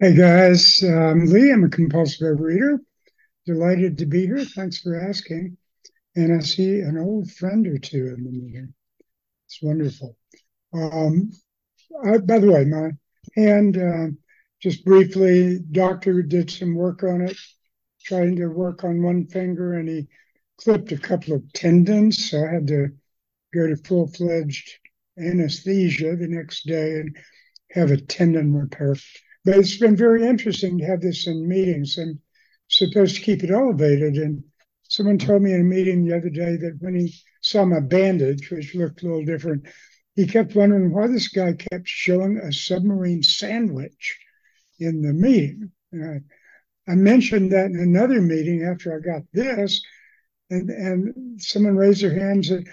Hey guys, I'm Lee. I'm a compulsive reader. Delighted to be here. Thanks for asking. And I see an old friend or two in the meeting. It's wonderful. Um, I, by the way, my hand, uh, just briefly, doctor did some work on it, trying to work on one finger, and he clipped a couple of tendons. So I had to go to full fledged anesthesia the next day and have a tendon repair. But it's been very interesting to have this in meetings. I'm supposed to keep it elevated. And someone told me in a meeting the other day that when he saw my bandage, which looked a little different, he kept wondering why this guy kept showing a submarine sandwich in the meeting. I, I mentioned that in another meeting after I got this, and, and someone raised their hand and said,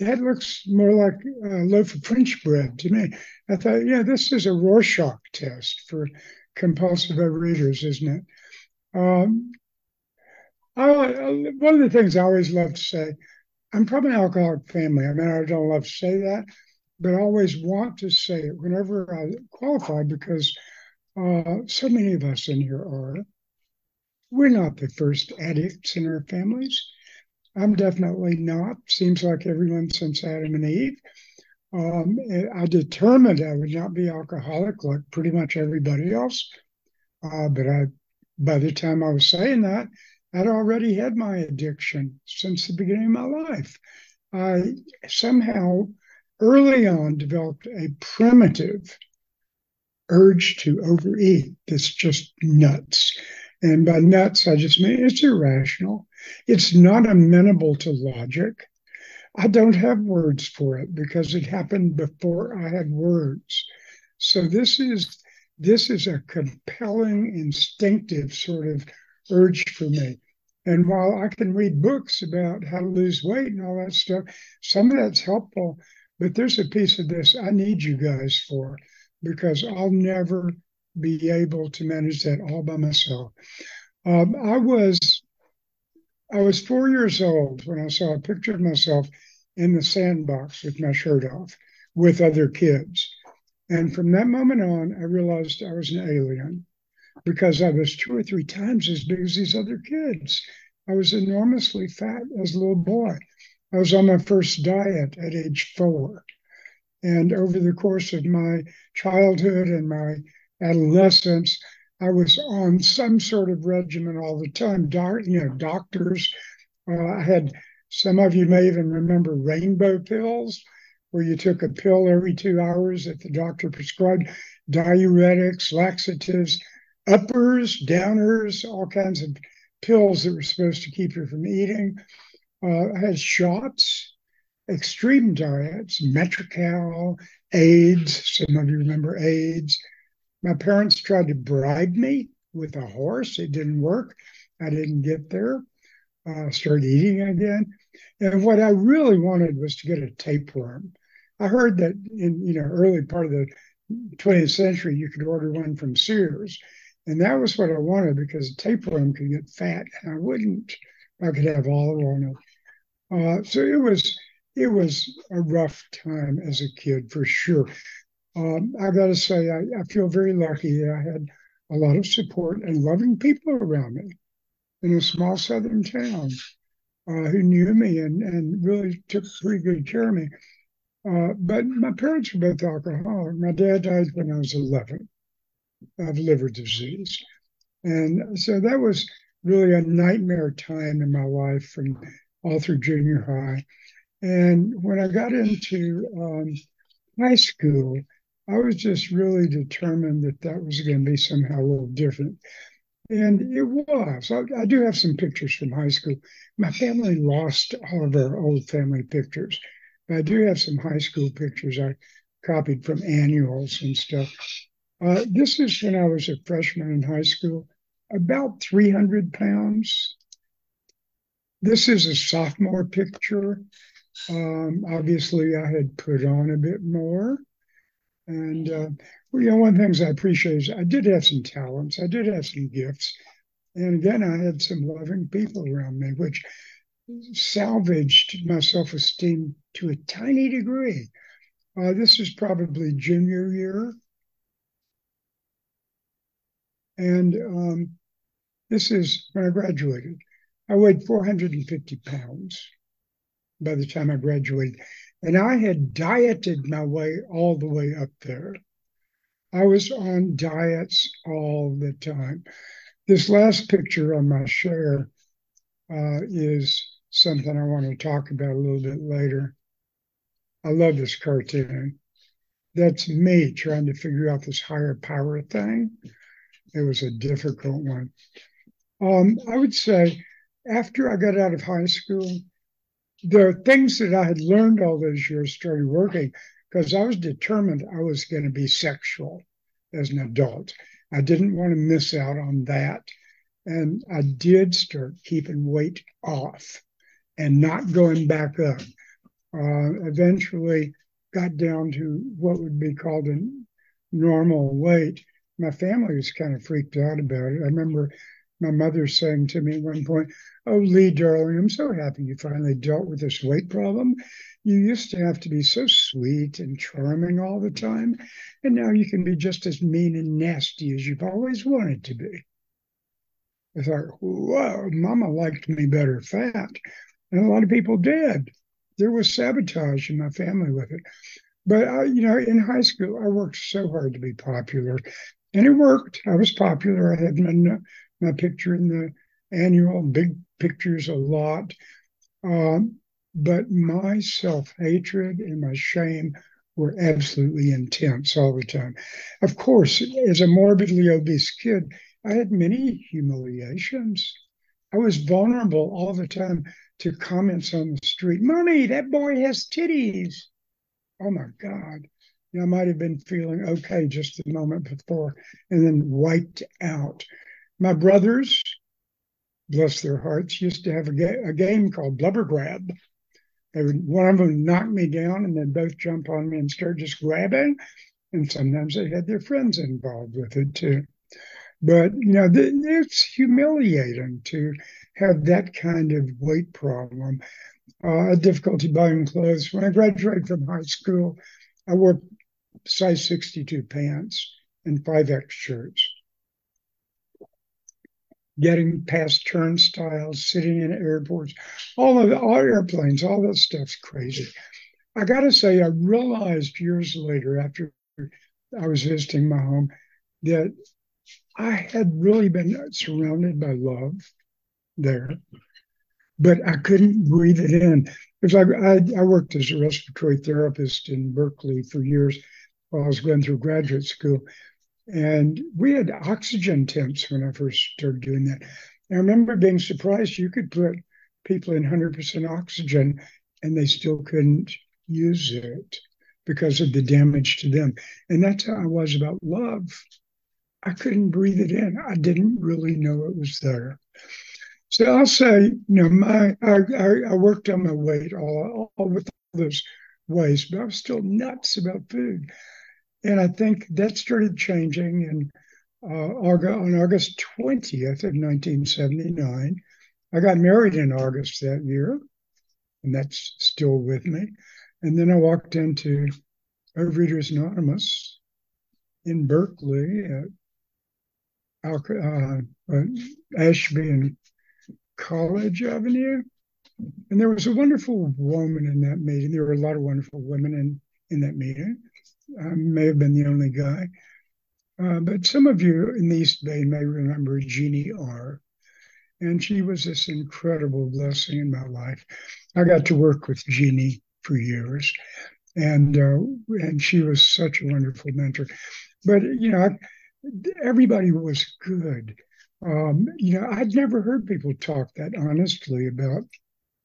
that looks more like a loaf of French bread to me. I thought, yeah, this is a Rorschach test for compulsive overeaters, isn't it? Um, I, one of the things I always love to say, I'm from an alcoholic family. I mean, I don't love to say that, but I always want to say it whenever I qualify because uh, so many of us in here are. We're not the first addicts in our families. I'm definitely not. Seems like everyone since Adam and Eve. Um, I determined I would not be alcoholic like pretty much everybody else. Uh, but I, by the time I was saying that, I'd already had my addiction since the beginning of my life. I somehow early on developed a primitive urge to overeat that's just nuts. And by nuts, I just mean it's irrational. It's not amenable to logic. I don't have words for it because it happened before I had words. So this is this is a compelling, instinctive sort of urge for me. And while I can read books about how to lose weight and all that stuff, some of that's helpful. But there's a piece of this I need you guys for because I'll never be able to manage that all by myself. Um, I was I was four years old when I saw a picture of myself in the sandbox with my shirt off with other kids. And from that moment on, I realized I was an alien because I was two or three times as big as these other kids. I was enormously fat as a little boy. I was on my first diet at age four. And over the course of my childhood and my adolescence, I was on some sort of regimen all the time. You know, doctors. Uh, I had some of you may even remember rainbow pills, where you took a pill every two hours that the doctor prescribed. Diuretics, laxatives, uppers, downers, all kinds of pills that were supposed to keep you from eating. Uh, I had shots, extreme diets, Metrecal, Ayds. Some of you remember Ayds my parents tried to bribe me with a horse. It didn't work. I didn't get there. Uh, started eating again. And what I really wanted was to get a tapeworm. I heard that in you know early part of the 20th century you could order one from Sears, and that was what I wanted because a tapeworm could get fat, and I wouldn't. I could have olive oil. Uh, so it was it was a rough time as a kid for sure. Um, I got to say, I, I, feel very lucky that I had a lot of support and loving people around me in a small southern town uh, who knew me and, and really took pretty good care of me. Uh, but my parents were both alcoholic. My dad died when I was 11 of liver disease. And so that was really a nightmare time in my life from all through junior high. And when I got into um, high school, I was just really determined that that was going to be somehow a little different. And it was. I, I, do have some pictures from high school. My family lost all of our old family pictures. But I do have some high school pictures I copied from annuals and stuff. Uh, this is when I was a freshman in high school, about 300 pounds. This is a sophomore picture. Um, obviously, I had put on a bit more. And uh, well, you know, one of the things I appreciate is I did have some talents, I did have some gifts, and again, I had some loving people around me, which salvaged my self-esteem to a tiny degree. Uh, this is probably junior year. And um, this is when I graduated. I weighed 450 pounds by the time I graduated. And I had dieted my way all the way up there. I was on diets all the time. This last picture on my share uh, is something I want to talk about a little bit later. I love this cartoon. That's me trying to figure out this higher power thing. It was a difficult one. Um, I would say after I got out of high school, the things that I had learned all those years started working because I was determined I was going to be sexual as an adult. I didn't want to miss out on that. And I did start keeping weight off and not going back up. Uh, eventually got down to what would be called a normal weight. My family was kind of freaked out about it. I remember my mother saying to me at one point, Oh, Lee, darling, I'm so happy you finally dealt with this weight problem. You used to have to be so sweet and charming all the time, and now you can be just as mean and nasty as you've always wanted to be. I thought, whoa, mama liked me better fat. And a lot of people did. There was sabotage in my family with it. But, I, you know, in high school, I worked so hard to be popular. And it worked. I was popular. I had my, my picture in the annual big pictures a lot. Um, but my self hatred and my shame were absolutely intense all the time. Of course, as a morbidly obese kid, I had many humiliations. I was vulnerable all the time to comments on the street. Mommy, that boy has titties. Oh my God. I might have been feeling okay just a moment before and then wiped out. My brothers, bless their hearts, used to have a, ga- a game called Blubber Grab. They would, one of them would knock me down and then both jump on me and start just grabbing. And sometimes they had their friends involved with it too. But, you know, th- it's humiliating to have that kind of weight problem, uh, difficulty buying clothes. When I graduated from high school, I wore size 62 pants and 5X shirts getting past turnstiles, sitting in airports, all of all airplanes, all that stuff's crazy. I got to say, I realized years later, after I was visiting my home, that I had really been surrounded by love there, but I couldn't breathe it in. Because I, I, I worked as a respiratory therapist in Berkeley for years while I was going through graduate school. And we had oxygen temps when I first started doing that. I remember being surprised you could put people in 100% oxygen and they still couldn't use it because of the damage to them. And that's how I was about love. I couldn't breathe it in. I didn't really know it was there. So I'll say, you know, my I, I, I worked on my weight all, all with all those ways, but I was still nuts about food. And I think that started changing in uh, on August 20th of 1979. I got married in August that year, and that's still with me. And then I walked into Overeaters Anonymous in Berkeley at uh, uh, Ashby and College Avenue. And there was a wonderful woman in that meeting. There were a lot of wonderful women in, in that meeting. I may have been the only guy. Uh, but some of you in the East Bay may remember Jeannie R. And she was this incredible blessing in my life. I got to work with Jeannie for years, and uh, and she was such a wonderful mentor. But you know, everybody was good. Um, you know, I'd never heard people talk that honestly about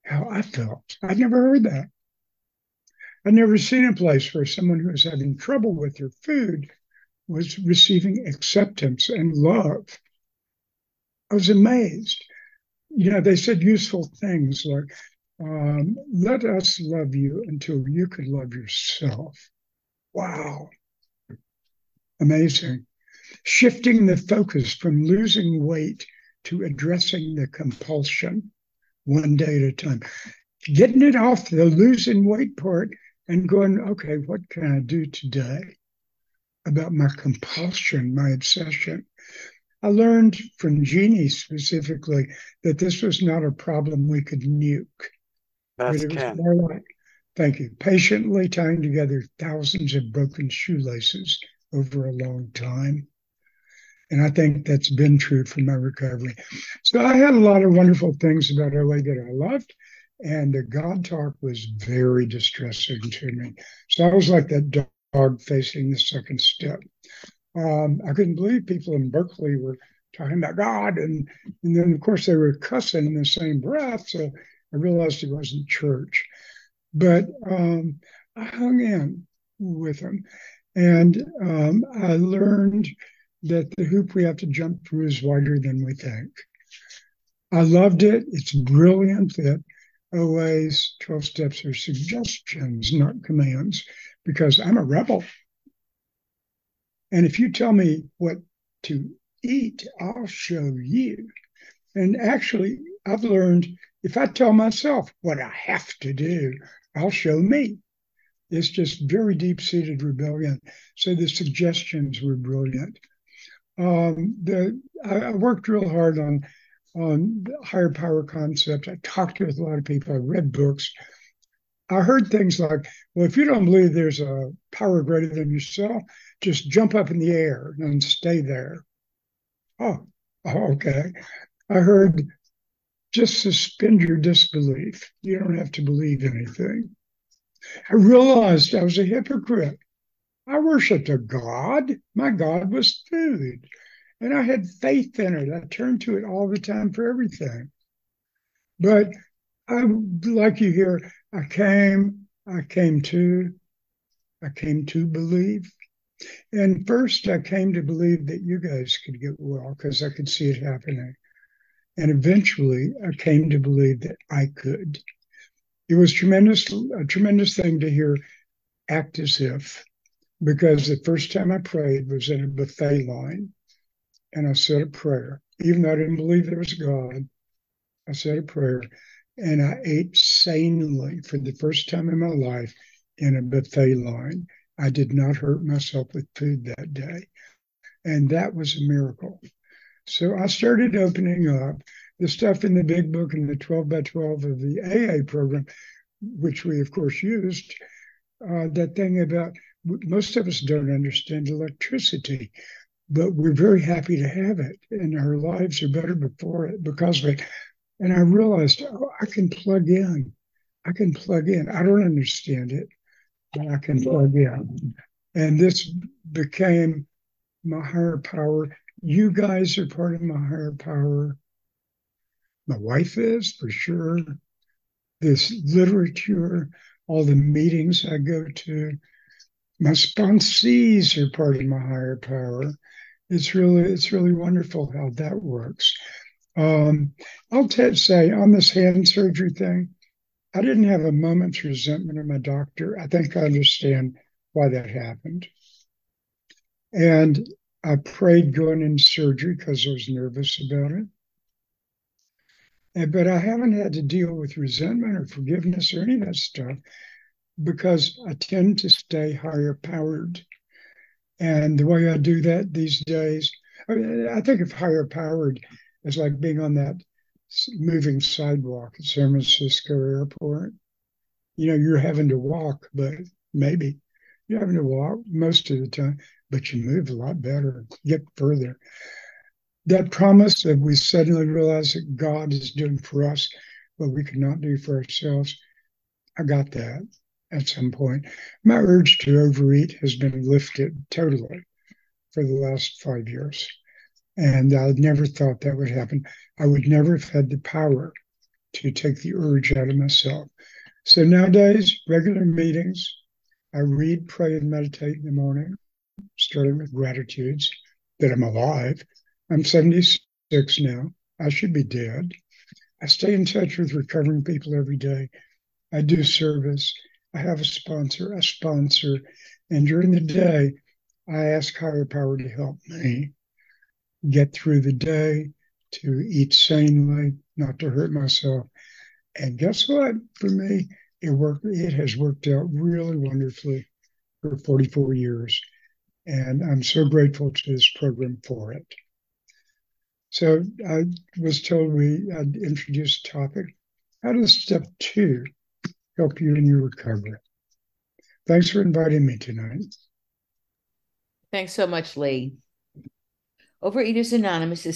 how I felt. I'd never heard that. I'd never seen a place where someone who was having trouble with their food was receiving acceptance and love. I was amazed. You know, they said useful things like, um, let us love you until you could love yourself. Wow. Amazing. Shifting the focus from losing weight to addressing the compulsion one day at a time. Getting it off the losing weight part and going, okay, what can I do today about my compulsion, my obsession? I learned from Jeannie specifically that this was not a problem we could nuke. That's but it was more like, thank you, patiently tying together thousands of broken shoelaces over a long time. And I think that's been true for my recovery. So I had a lot of wonderful things about OA that I loved. And the God talk was very distressing to me. So I was like that dog facing the second step. Um, I couldn't believe people in Berkeley were talking about God. And, and then, of course, they were cussing in the same breath. So I realized it wasn't church. But um, I hung in with them. And um, I learned that the hoop we have to jump through is wider than we think. I loved it. It's brilliant that OA's 12 steps are suggestions, not commands, because I'm a rebel. And if you tell me what to eat, I'll show you. And actually, I've learned if I tell myself what I have to do, I'll show me. It's just very deep seated rebellion. So the suggestions were brilliant um, the I, I, worked real hard on on higher power concepts. I talked with a lot of people. I read books. I heard things like, "Well, if you don't believe there's a power greater than yourself, just jump up in the air and stay there." Oh, oh okay. I heard, just suspend your disbelief. You don't have to believe anything. I realized I was a hypocrite. I worshiped a God. My God was food. And I had faith in it. I turned to it all the time for everything. But I, like you here, I came, I came to, I came to believe. And first, I came to believe that you guys could get well because I could see it happening. And eventually, I came to believe that I could. It was tremendous, a tremendous thing to hear act as if because the first time I prayed was in a buffet line and I said a prayer. Even though I didn't believe there was God, I said a prayer and I ate sanely for the first time in my life in a buffet line. I did not hurt myself with food that day. And that was a miracle. So I started opening up the stuff in the big book and the 12 by 12 of the AA program, which we, of course, used. Uh, that thing about most of us don't understand electricity, but we're very happy to have it, and our lives are better before it because of it. And I realized, oh, I can plug in. I can plug in. I don't understand it, but I can plug in. And this became my higher power. You guys are part of my higher power. My wife is for sure. This literature, all the meetings I go to, my sponsees are part of my higher power. It's really it's really wonderful how that works. Um, I'll t- say on this hand surgery thing, I didn't have a moment's resentment of my doctor. I think I understand why that happened. And I prayed going into surgery because I was nervous about it. And, but I haven't had to deal with resentment or forgiveness or any of that stuff because I tend to stay higher powered. And the way I do that these days, I, mean, I think of higher powered as like being on that moving sidewalk at San Francisco airport. You know, you're having to walk, but maybe you're having to walk most of the time, but you move a lot better, get further. That promise that we suddenly realize that God is doing for us what we could not do for ourselves, I got that at some point. My urge to overeat has been lifted totally for the last five years. And I never thought that would happen. I would never have had the power to take the urge out of myself. So nowadays, regular meetings, I read, pray, and meditate in the morning, starting with gratitudes that I'm alive. I'm 76 now. I should be dead. I stay in touch with recovering people every day. I do service. I have a sponsor, a sponsor, and during the day, I ask higher power to help me get through the day, to eat sanely, not to hurt myself. And guess what? For me, it worked. It has worked out really wonderfully for 44 years, and I'm so grateful to this program for it. So I was told we I'd introduce a topic. How does step two help you in your recovery? Thanks for inviting me tonight. Thanks so much, Lee. Overeaters Anonymous is